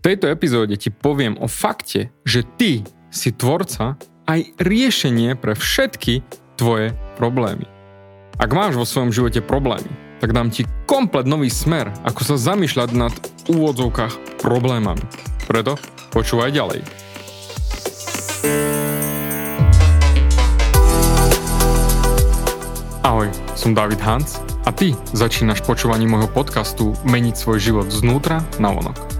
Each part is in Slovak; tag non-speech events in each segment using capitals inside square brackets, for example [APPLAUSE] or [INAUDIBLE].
V tejto epizóde ti poviem o fakte, že ty si tvorca aj riešenie pre všetky tvoje problémy. Ak máš vo svojom živote problémy, tak dám ti komplet nový smer, ako sa zamýšľať nad úvodzovkách problémami. Preto počúvaj ďalej. Ahoj, som David Hans a ty začínaš počúvanie môjho podcastu Meniť svoj život znútra na vonok.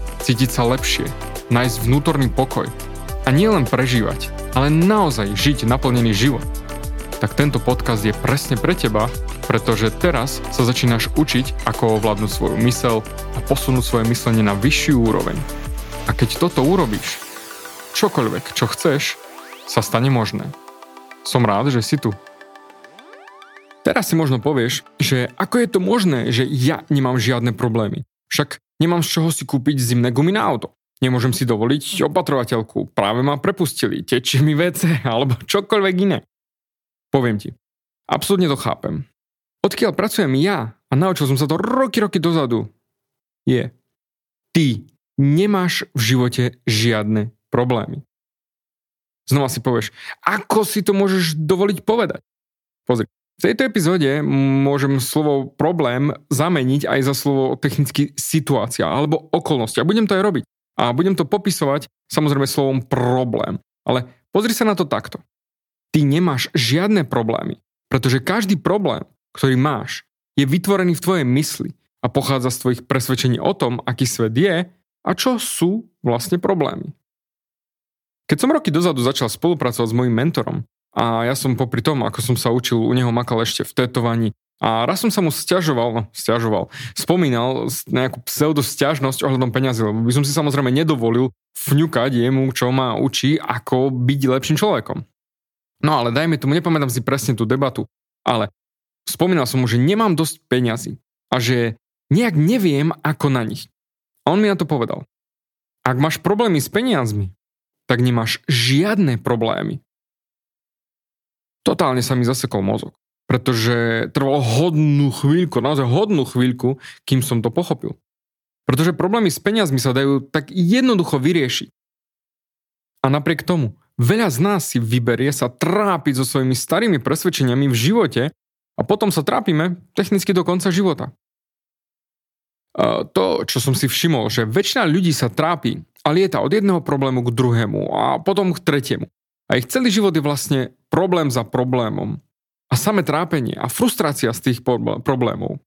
cítiť sa lepšie, nájsť vnútorný pokoj a nielen prežívať, ale naozaj žiť naplnený život, tak tento podcast je presne pre teba, pretože teraz sa začínaš učiť, ako ovládnuť svoju mysel a posunúť svoje myslenie na vyššiu úroveň. A keď toto urobíš, čokoľvek, čo chceš, sa stane možné. Som rád, že si tu. Teraz si možno povieš, že ako je to možné, že ja nemám žiadne problémy. Však Nemám z čoho si kúpiť zimné gumy na auto. Nemôžem si dovoliť opatrovateľku. Práve ma prepustili. Tečie mi WC alebo čokoľvek iné. Poviem ti. Absolutne to chápem. Odkiaľ pracujem ja a naučil som sa to roky, roky dozadu, je ty nemáš v živote žiadne problémy. Znova si povieš, ako si to môžeš dovoliť povedať? Pozri, v tejto epizóde môžem slovo problém zameniť aj za slovo technicky situácia alebo okolnosti. A budem to aj robiť. A budem to popisovať samozrejme slovom problém. Ale pozri sa na to takto. Ty nemáš žiadne problémy, pretože každý problém, ktorý máš, je vytvorený v tvojej mysli a pochádza z tvojich presvedčení o tom, aký svet je a čo sú vlastne problémy. Keď som roky dozadu začal spolupracovať s mojim mentorom, a ja som popri tom, ako som sa učil, u neho makal ešte v tetovaní. A raz som sa mu stiažoval, no stiažoval, spomínal nejakú pseudosťažnosť ohľadom peňazí, lebo by som si samozrejme nedovolil fňukať jemu, čo ma učí, ako byť lepším človekom. No ale dajme tomu, nepamätám si presne tú debatu, ale spomínal som mu, že nemám dosť peňazí a že nejak neviem, ako na nich. A on mi na to povedal. Ak máš problémy s peniazmi, tak nemáš žiadne problémy totálne sa mi zasekol mozog. Pretože trvalo hodnú chvíľku, naozaj hodnú chvíľku, kým som to pochopil. Pretože problémy s peniazmi sa dajú tak jednoducho vyriešiť. A napriek tomu, veľa z nás si vyberie sa trápiť so svojimi starými presvedčeniami v živote a potom sa trápime technicky do konca života. To, čo som si všimol, že väčšina ľudí sa trápi a lieta od jedného problému k druhému a potom k tretiemu. A ich celý život je vlastne problém za problémom. A samé trápenie a frustrácia z tých problémov.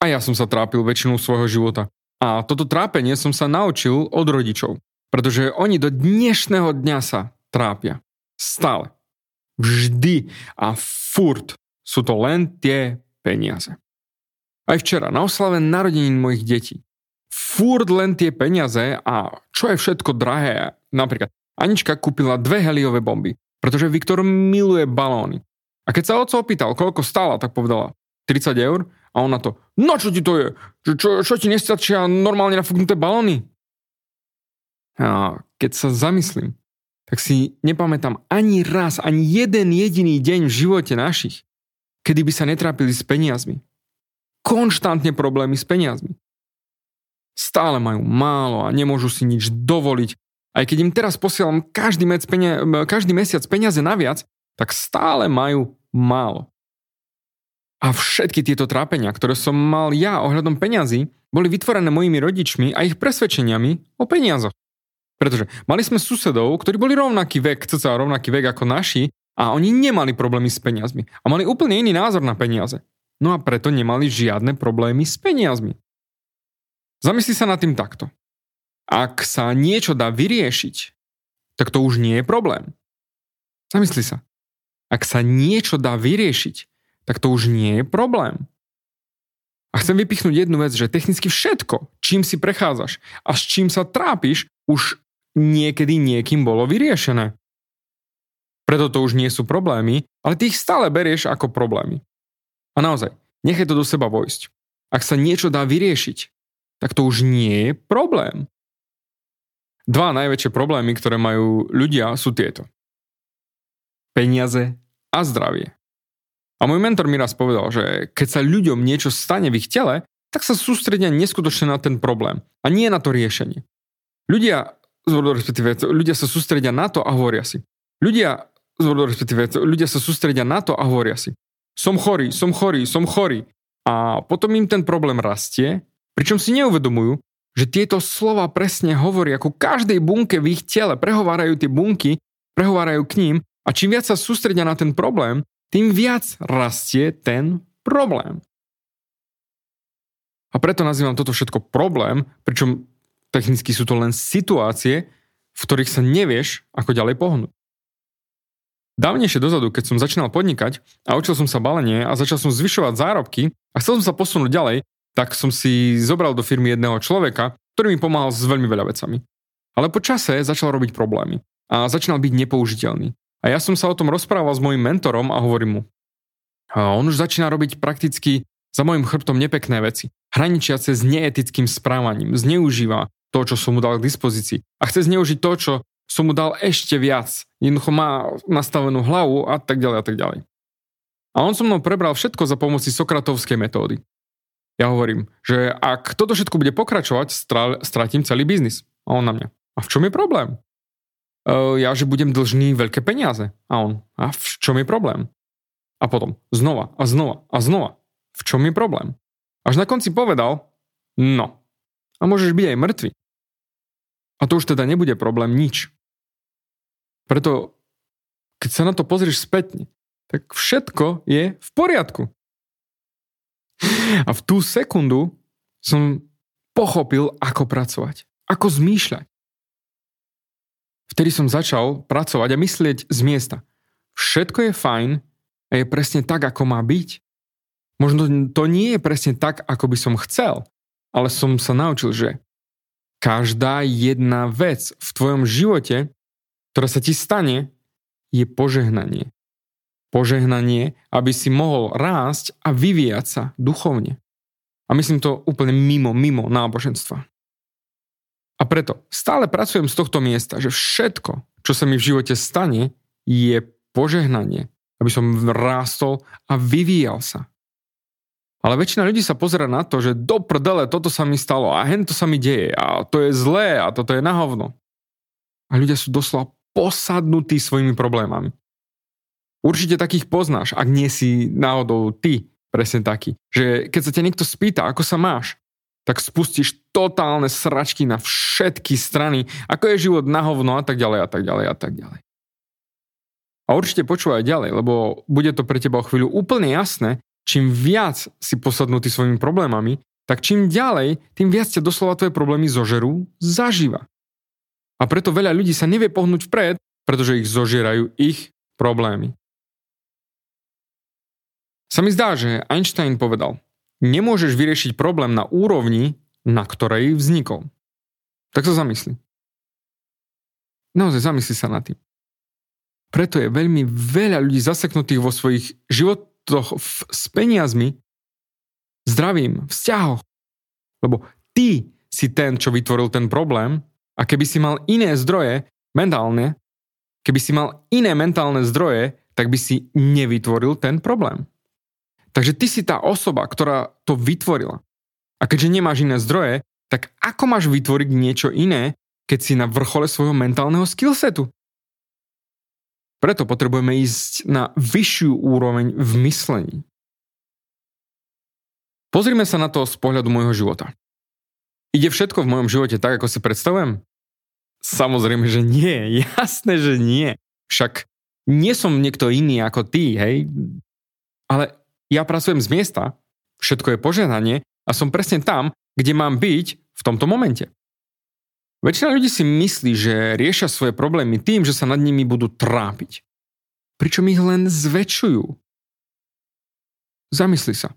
A ja som sa trápil väčšinu svojho života. A toto trápenie som sa naučil od rodičov. Pretože oni do dnešného dňa sa trápia. Stále. Vždy a furt sú to len tie peniaze. Aj včera na oslave narodenín mojich detí. Furt len tie peniaze a čo je všetko drahé. Napríklad Anička kúpila dve heliové bomby, pretože Viktor miluje balóny. A keď sa oco opýtal, koľko stála, tak povedala 30 eur a on na to, no čo ti to je? Čo, čo, čo ti nestačia normálne nafúknuté balóny? A keď sa zamyslím, tak si nepamätám ani raz, ani jeden jediný deň v živote našich, kedy by sa netrápili s peniazmi. Konštantne problémy s peniazmi. Stále majú málo a nemôžu si nič dovoliť aj keď im teraz posielam každý, penia- každý mesiac peniaze naviac, tak stále majú málo. A všetky tieto trápenia, ktoré som mal ja ohľadom peňazí, boli vytvorené mojimi rodičmi a ich presvedčeniami o peniazoch. Pretože mali sme susedov, ktorí boli rovnaký vek, cca rovnaký vek ako naši a oni nemali problémy s peniazmi a mali úplne iný názor na peniaze. No a preto nemali žiadne problémy s peniazmi. Zamysli sa nad tým takto. Ak sa niečo dá vyriešiť, tak to už nie je problém. Zamysli sa. Ak sa niečo dá vyriešiť, tak to už nie je problém. A chcem vypichnúť jednu vec, že technicky všetko, čím si prechádzaš a s čím sa trápiš, už niekedy niekým bolo vyriešené. Preto to už nie sú problémy, ale ty ich stále berieš ako problémy. A naozaj, nechaj to do seba vojsť. Ak sa niečo dá vyriešiť, tak to už nie je problém. Dva najväčšie problémy, ktoré majú ľudia, sú tieto. Peniaze a zdravie. A môj mentor mi raz povedal, že keď sa ľuďom niečo stane v ich tele, tak sa sústredia neskutočne na ten problém a nie na to riešenie. Ľudia, respektíve, ľudia sa sústredia na to a hovoria si. Ľudia respektíve ľudia sa sústredia na to a hovoria si, som chorý, som chorý, som chorý. A potom im ten problém rastie, pričom si neuvedomujú, že tieto slova presne hovoria ku každej bunke v ich tele, prehovárajú tie bunky, prehovárajú k ním a čím viac sa sústredia na ten problém, tým viac rastie ten problém. A preto nazývam toto všetko problém, pričom technicky sú to len situácie, v ktorých sa nevieš, ako ďalej pohnúť. Dávnejšie dozadu, keď som začínal podnikať a učil som sa balenie a začal som zvyšovať zárobky a chcel som sa posunúť ďalej, tak som si zobral do firmy jedného človeka, ktorý mi pomáhal s veľmi veľa vecami. Ale po čase začal robiť problémy a začínal byť nepoužiteľný. A ja som sa o tom rozprával s mojim mentorom a hovorím mu, a on už začína robiť prakticky za mojim chrbtom nepekné veci, hraničiace s neetickým správaním, zneužíva to, čo som mu dal k dispozícii a chce zneužiť to, čo som mu dal ešte viac. Jednoducho má nastavenú hlavu a tak ďalej a tak ďalej. A on so mnou prebral všetko za pomoci Sokratovskej metódy. Ja hovorím, že ak toto všetko bude pokračovať, stratím celý biznis. A on na mňa. A v čom je problém? E, ja, že budem dlžný veľké peniaze. A on. A v čom je problém? A potom znova a znova a znova. V čom je problém? Až na konci povedal, no. A môžeš byť aj mŕtvy. A to už teda nebude problém nič. Preto, keď sa na to pozrieš spätne, tak všetko je v poriadku. A v tú sekundu som pochopil, ako pracovať, ako zmýšľať. Vtedy som začal pracovať a myslieť z miesta. Všetko je fajn a je presne tak, ako má byť. Možno to nie je presne tak, ako by som chcel, ale som sa naučil, že každá jedna vec v tvojom živote ktoré sa ti stane, je požehnanie. Požehnanie, aby si mohol rásť a vyvíjať sa duchovne. A myslím to úplne mimo, mimo náboženstva. A preto stále pracujem z tohto miesta, že všetko, čo sa mi v živote stane, je požehnanie, aby som rástol a vyvíjal sa. Ale väčšina ľudí sa pozera na to, že do prdele toto sa mi stalo a hen to sa mi deje a to je zlé a toto je na hovno. A ľudia sú doslova posadnutý svojimi problémami. Určite takých poznáš, ak nie si náhodou ty presne taký. Že keď sa ťa niekto spýta, ako sa máš, tak spustíš totálne sračky na všetky strany, ako je život na hovno a tak ďalej a tak ďalej a tak ďalej. A určite počúvaj ďalej, lebo bude to pre teba o chvíľu úplne jasné, čím viac si posadnutý svojimi problémami, tak čím ďalej, tým viac ťa doslova tvoje problémy zožerú zaživa. A preto veľa ľudí sa nevie pohnúť vpred, pretože ich zožierajú ich problémy. Sa mi zdá, že Einstein povedal, nemôžeš vyriešiť problém na úrovni, na ktorej vznikol. Tak sa zamysli. Naozaj zamysli sa na tým. Preto je veľmi veľa ľudí zaseknutých vo svojich životoch s peniazmi, zdravím, vzťahoch. Lebo ty si ten, čo vytvoril ten problém a keby si mal iné zdroje, mentálne, keby si mal iné mentálne zdroje, tak by si nevytvoril ten problém. Takže ty si tá osoba, ktorá to vytvorila. A keďže nemáš iné zdroje, tak ako máš vytvoriť niečo iné, keď si na vrchole svojho mentálneho skillsetu? Preto potrebujeme ísť na vyššiu úroveň v myslení. Pozrime sa na to z pohľadu môjho života. Ide všetko v mojom živote tak, ako si predstavujem? Samozrejme, že nie. [LAUGHS] Jasné, že nie. Však nie som niekto iný ako ty, hej. Ale ja pracujem z miesta, všetko je požehnanie a som presne tam, kde mám byť v tomto momente. Väčšina ľudí si myslí, že riešia svoje problémy tým, že sa nad nimi budú trápiť. Pričom ich len zväčšujú. Zamysli sa.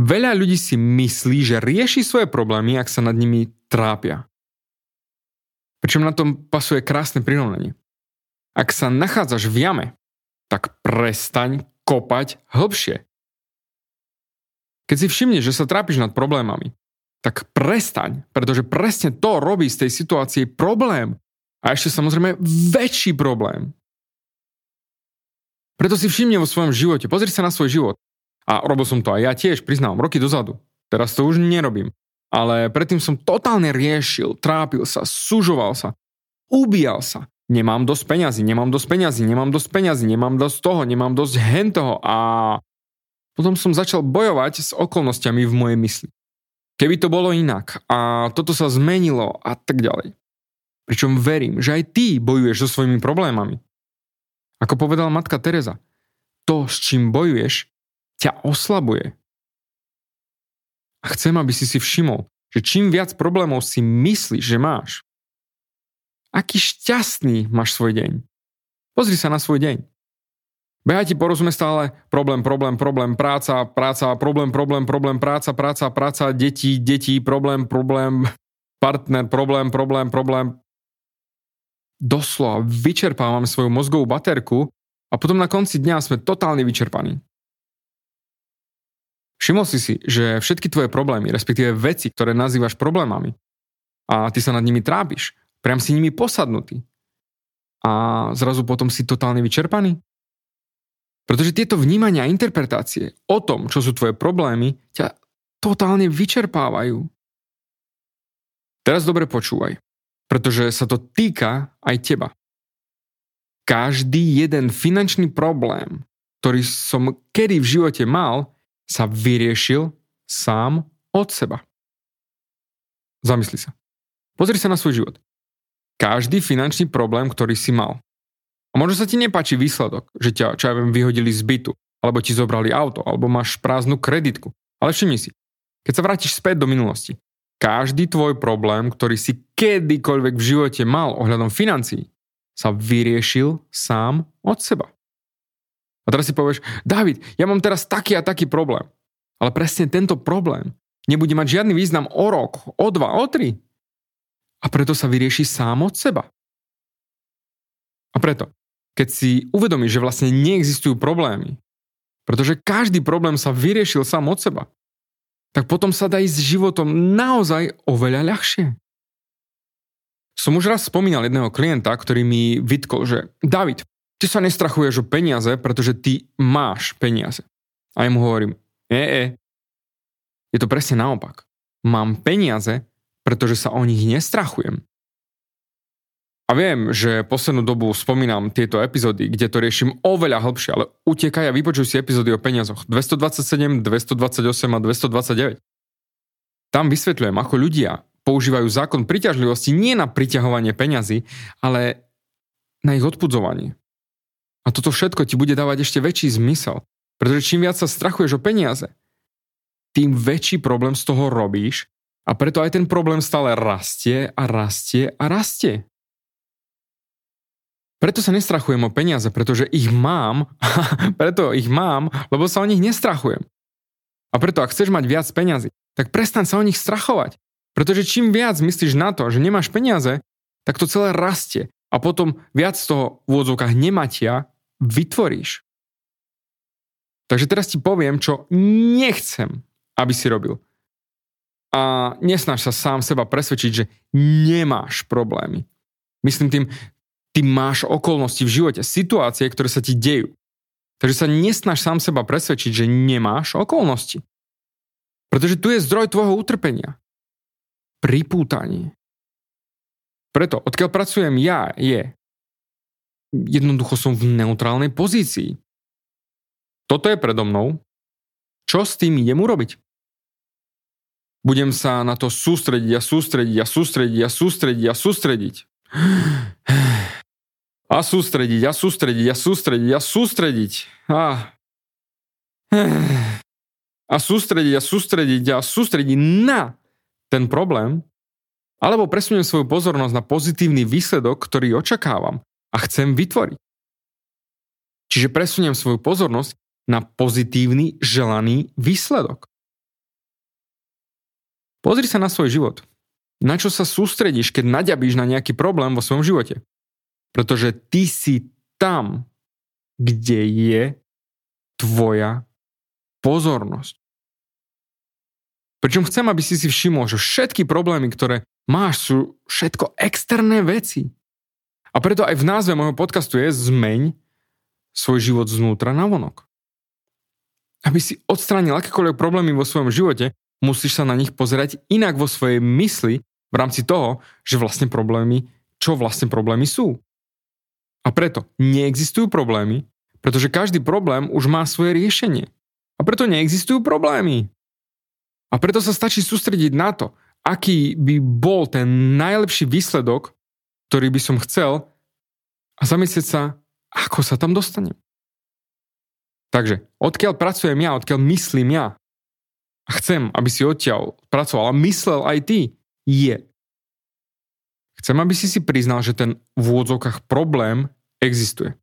Veľa ľudí si myslí, že rieši svoje problémy, ak sa nad nimi trápia. Pričom na tom pasuje krásne prirovnanie. Ak sa nachádzaš v jame, tak prestaň kopať hlbšie. Keď si všimneš, že sa trápiš nad problémami, tak prestaň, pretože presne to robí z tej situácie problém. A ešte samozrejme väčší problém. Preto si všimne vo svojom živote, pozri sa na svoj život. A robil som to aj ja tiež, priznám, roky dozadu. Teraz to už nerobím. Ale predtým som totálne riešil, trápil sa, sužoval sa, ubíjal sa. Nemám dosť peňazí, nemám dosť peňazí, nemám dosť peňazí, nemám dosť toho, nemám dosť hen toho a potom som začal bojovať s okolnostiami v mojej mysli. Keby to bolo inak a toto sa zmenilo a tak ďalej. Pričom verím, že aj ty bojuješ so svojimi problémami. Ako povedala matka Teresa, to, s čím bojuješ, ťa oslabuje. A chcem, aby si si všimol, že čím viac problémov si myslíš, že máš, aký šťastný máš svoj deň. Pozri sa na svoj deň. Beha ti porozume stále problém, problém, problém, práca, práca, problém, problém, problém, práca, práca, práca, deti, deti, problém, problém, partner, problém, problém, problém. Doslova vyčerpávame svoju mozgovú baterku a potom na konci dňa sme totálne vyčerpaní. Všimol si si, že všetky tvoje problémy, respektíve veci, ktoré nazývaš problémami, a ty sa nad nimi trápiš, priam si nimi posadnutý. A zrazu potom si totálne vyčerpaný? Pretože tieto vnímania a interpretácie o tom, čo sú tvoje problémy, ťa totálne vyčerpávajú. Teraz dobre počúvaj, pretože sa to týka aj teba. Každý jeden finančný problém, ktorý som kedy v živote mal, sa vyriešil sám od seba. Zamysli sa. Pozri sa na svoj život. Každý finančný problém, ktorý si mal. A možno sa ti nepáči výsledok, že ťa, čo ja viem, vyhodili z bytu, alebo ti zobrali auto, alebo máš prázdnu kreditku. Ale všimni si, keď sa vrátiš späť do minulosti, každý tvoj problém, ktorý si kedykoľvek v živote mal ohľadom financií, sa vyriešil sám od seba. A teraz si povieš, David, ja mám teraz taký a taký problém. Ale presne tento problém nebude mať žiadny význam o rok, o dva, o tri. A preto sa vyrieši sám od seba. A preto, keď si uvedomíš, že vlastne neexistujú problémy, pretože každý problém sa vyriešil sám od seba, tak potom sa dá ísť s životom naozaj oveľa ľahšie. Som už raz spomínal jedného klienta, ktorý mi vytkol, že David, ty sa nestrachuješ o peniaze, pretože ty máš peniaze. A ja mu hovorím, e, e, je to presne naopak. Mám peniaze, pretože sa o nich nestrachujem. A viem, že poslednú dobu spomínam tieto epizódy, kde to riešim oveľa hlbšie, ale utekaj a vypočuj si epizódy o peniazoch 227, 228 a 229. Tam vysvetľujem, ako ľudia používajú zákon priťažlivosti nie na priťahovanie peňazí, ale na ich odpudzovanie. A toto všetko ti bude dávať ešte väčší zmysel. Pretože čím viac sa strachuješ o peniaze, tým väčší problém z toho robíš a preto aj ten problém stále rastie a rastie a rastie. Preto sa nestrachujem o peniaze, pretože ich mám, [LAUGHS] preto ich mám, lebo sa o nich nestrachujem. A preto, ak chceš mať viac peňazí, tak prestaň sa o nich strachovať. Pretože čím viac myslíš na to, že nemáš peniaze, tak to celé rastie. A potom viac z toho v úvodzovkách nematia vytvoríš. Takže teraz ti poviem, čo nechcem, aby si robil. A nesnaž sa sám seba presvedčiť, že nemáš problémy. Myslím tým, ty máš okolnosti v živote, situácie, ktoré sa ti dejú. Takže sa nesnaž sám seba presvedčiť, že nemáš okolnosti. Pretože tu je zdroj tvojho utrpenia. Pripútanie. Preto, odkiaľ pracujem ja, je, jednoducho som v neutrálnej pozícii. Toto je predo mnou. Čo s tým idem urobiť? Budem sa na to sústrediť a sústrediť a sústrediť a sústrediť a sústrediť. [GASPS] A sústrediť a sústrediť a sústrediť a sústrediť. A, [SIGHS] a sústrediť a sústrediť a sústrediť na ten problém, alebo presuniem svoju pozornosť na pozitívny výsledok, ktorý očakávam a chcem vytvoriť. Čiže presuniem svoju pozornosť na pozitívny želaný výsledok. Pozri sa na svoj život. Na čo sa sústredíš, keď naďabíš na nejaký problém vo svojom živote? Pretože ty si tam, kde je tvoja pozornosť. Pričom chcem, aby si si všimol, že všetky problémy, ktoré máš, sú všetko externé veci. A preto aj v názve môjho podcastu je Zmeň svoj život znútra na vonok. Aby si odstránil akékoľvek problémy vo svojom živote, musíš sa na nich pozerať inak vo svojej mysli v rámci toho, že vlastne problémy, čo vlastne problémy sú. A preto neexistujú problémy, pretože každý problém už má svoje riešenie. A preto neexistujú problémy. A preto sa stačí sústrediť na to, aký by bol ten najlepší výsledok, ktorý by som chcel a zamyslieť sa, ako sa tam dostanem. Takže, odkiaľ pracujem ja, odkiaľ myslím ja, a chcem, aby si odtiaľ pracoval a myslel aj ty, je. Chcem, aby si si priznal, že ten v úvodzovkách problém existuje.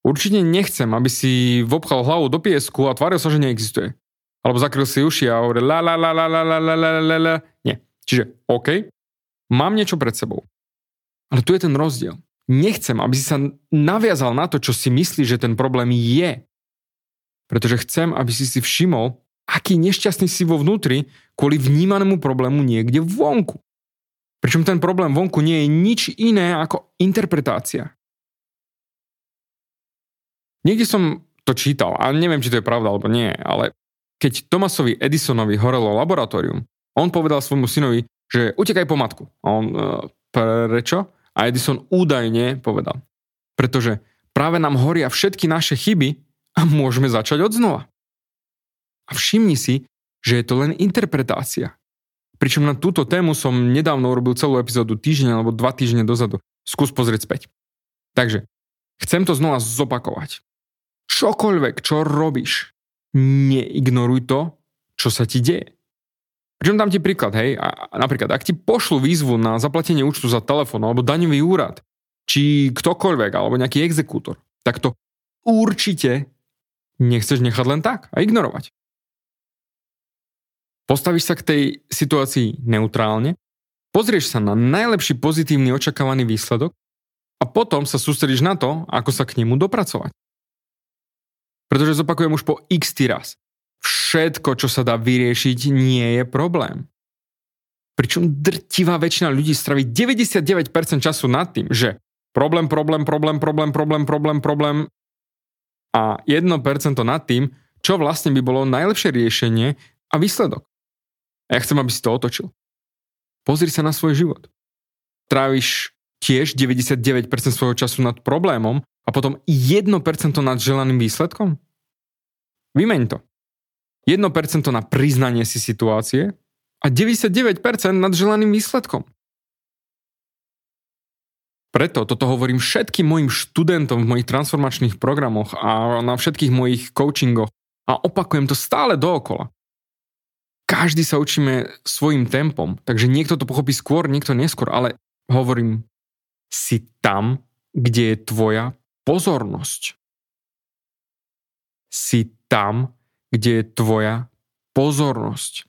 Určite nechcem, aby si vopchal hlavu do piesku a tváril sa, že neexistuje. Alebo zakryl si uši a hovoril la la la la la la la la la Nie. Čiže OK, mám niečo pred sebou. Ale tu je ten rozdiel. Nechcem, aby si sa naviazal na to, čo si myslíš, že ten problém je. Pretože chcem, aby si si všimol, aký nešťastný si vo vnútri kvôli vnímanému problému niekde vonku. Pričom ten problém vonku nie je nič iné ako interpretácia. Niekde som to čítal a neviem, či to je pravda alebo nie, ale keď Thomasovi Edisonovi horelo laboratórium, on povedal svojmu synovi, že utekaj po matku. A on, e, prečo? A Edison údajne povedal, pretože práve nám horia všetky naše chyby a môžeme začať od znova. A všimni si, že je to len interpretácia. Pričom na túto tému som nedávno urobil celú epizódu týždeň alebo dva týždne dozadu. Skús pozrieť späť. Takže, chcem to znova zopakovať. Čokoľvek, čo robíš, neignoruj to, čo sa ti deje. Pričom dám ti príklad, hej, a napríklad, ak ti pošlu výzvu na zaplatenie účtu za telefón alebo daňový úrad, či ktokoľvek, alebo nejaký exekútor, tak to určite nechceš nechať len tak a ignorovať. Postavíš sa k tej situácii neutrálne, pozrieš sa na najlepší pozitívny očakávaný výsledok a potom sa sústredíš na to, ako sa k nemu dopracovať. Pretože zopakujem už po x raz. Všetko, čo sa dá vyriešiť, nie je problém. Pričom drtivá väčšina ľudí straví 99% času nad tým, že problém, problém, problém, problém, problém, problém, problém a 1% nad tým, čo vlastne by bolo najlepšie riešenie a výsledok. A ja chcem, aby si to otočil. Pozri sa na svoj život. Tráviš tiež 99% svojho času nad problémom a potom 1% nad želaným výsledkom? Vymeň to. 1% na priznanie si situácie a 99% nad želaným výsledkom. Preto toto hovorím všetkým mojim študentom v mojich transformačných programoch a na všetkých mojich coachingoch a opakujem to stále dookola každý sa učíme svojim tempom, takže niekto to pochopí skôr, niekto neskôr, ale hovorím, si tam, kde je tvoja pozornosť. Si tam, kde je tvoja pozornosť.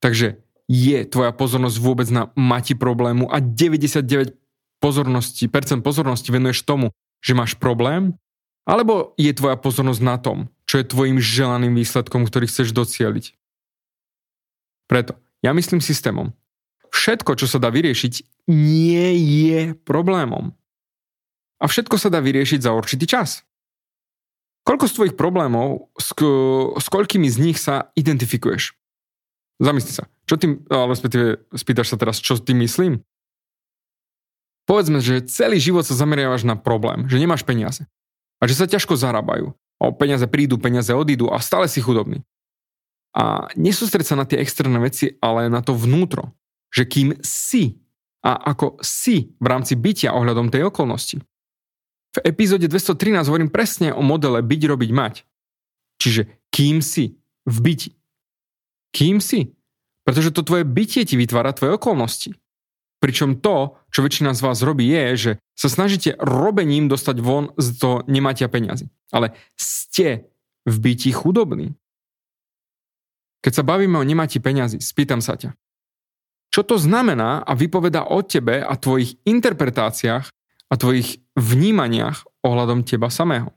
Takže je tvoja pozornosť vôbec na mati problému a 99 pozornosti, percent pozornosti venuješ tomu, že máš problém, alebo je tvoja pozornosť na tom, čo je tvojim želaným výsledkom, ktorý chceš docieliť. Preto ja myslím systémom. Všetko, čo sa dá vyriešiť, nie je problémom. A všetko sa dá vyriešiť za určitý čas. Koľko z tvojich problémov, s, s koľkými z nich sa identifikuješ? Zamysli sa. Čo tým, ale respektíve spýtaš sa teraz, čo tým myslím? Povedzme, že celý život sa zameriavaš na problém, že nemáš peniaze. A že sa ťažko zarábajú. O peniaze prídu, peniaze odídu a stále si chudobný. A nesústreť sa na tie externé veci, ale na to vnútro. Že kým si a ako si v rámci bytia ohľadom tej okolnosti. V epizóde 213 hovorím presne o modele byť, robiť, mať. Čiže kým si v byti. Kým si? Pretože to tvoje bytie ti vytvára tvoje okolnosti. Pričom to, čo väčšina z vás robí, je, že sa snažíte robením dostať von z toho nematia peniazy. Ale ste v byti chudobní. Keď sa bavíme o nemáti peňazí, spýtam sa ťa. Čo to znamená a vypoveda o tebe a tvojich interpretáciách a tvojich vnímaniach ohľadom teba samého?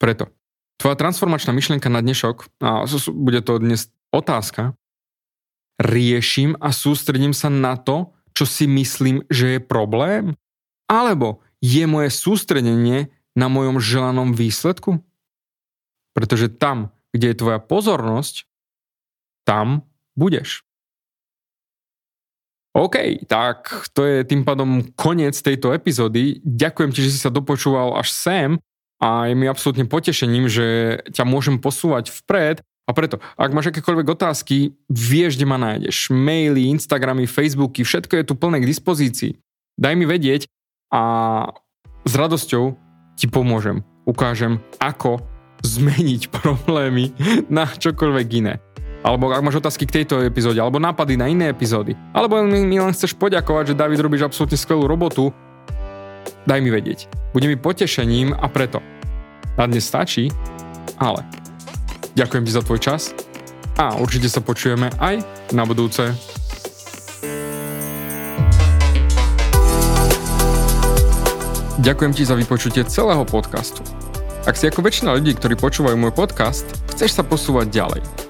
Preto, tvoja transformačná myšlienka na dnešok, a bude to dnes otázka, riešim a sústredím sa na to, čo si myslím, že je problém? Alebo je moje sústredenie na mojom želanom výsledku? Pretože tam, kde je tvoja pozornosť, tam budeš. OK, tak to je tým pádom koniec tejto epizódy. Ďakujem ti, že si sa dopočúval až sem a je mi absolútne potešením, že ťa môžem posúvať vpred a preto, ak máš akékoľvek otázky, vieš, kde ma nájdeš. Maily, Instagramy, Facebooky, všetko je tu plné k dispozícii. Daj mi vedieť a s radosťou ti pomôžem. Ukážem, ako zmeniť [LAUGHS] problémy na čokoľvek iné. Alebo ak máš otázky k tejto epizóde, alebo nápady na iné epizódy, alebo mi, mi len chceš poďakovať, že David robíš absolútne skvelú robotu, daj mi vedieť. Bude mi potešením a preto. Na dnes stačí, ale ďakujem ti za tvoj čas a určite sa počujeme aj na budúce. Ďakujem ti za vypočutie celého podcastu. Ak si ako väčšina ľudí, ktorí počúvajú môj podcast, chceš sa posúvať ďalej.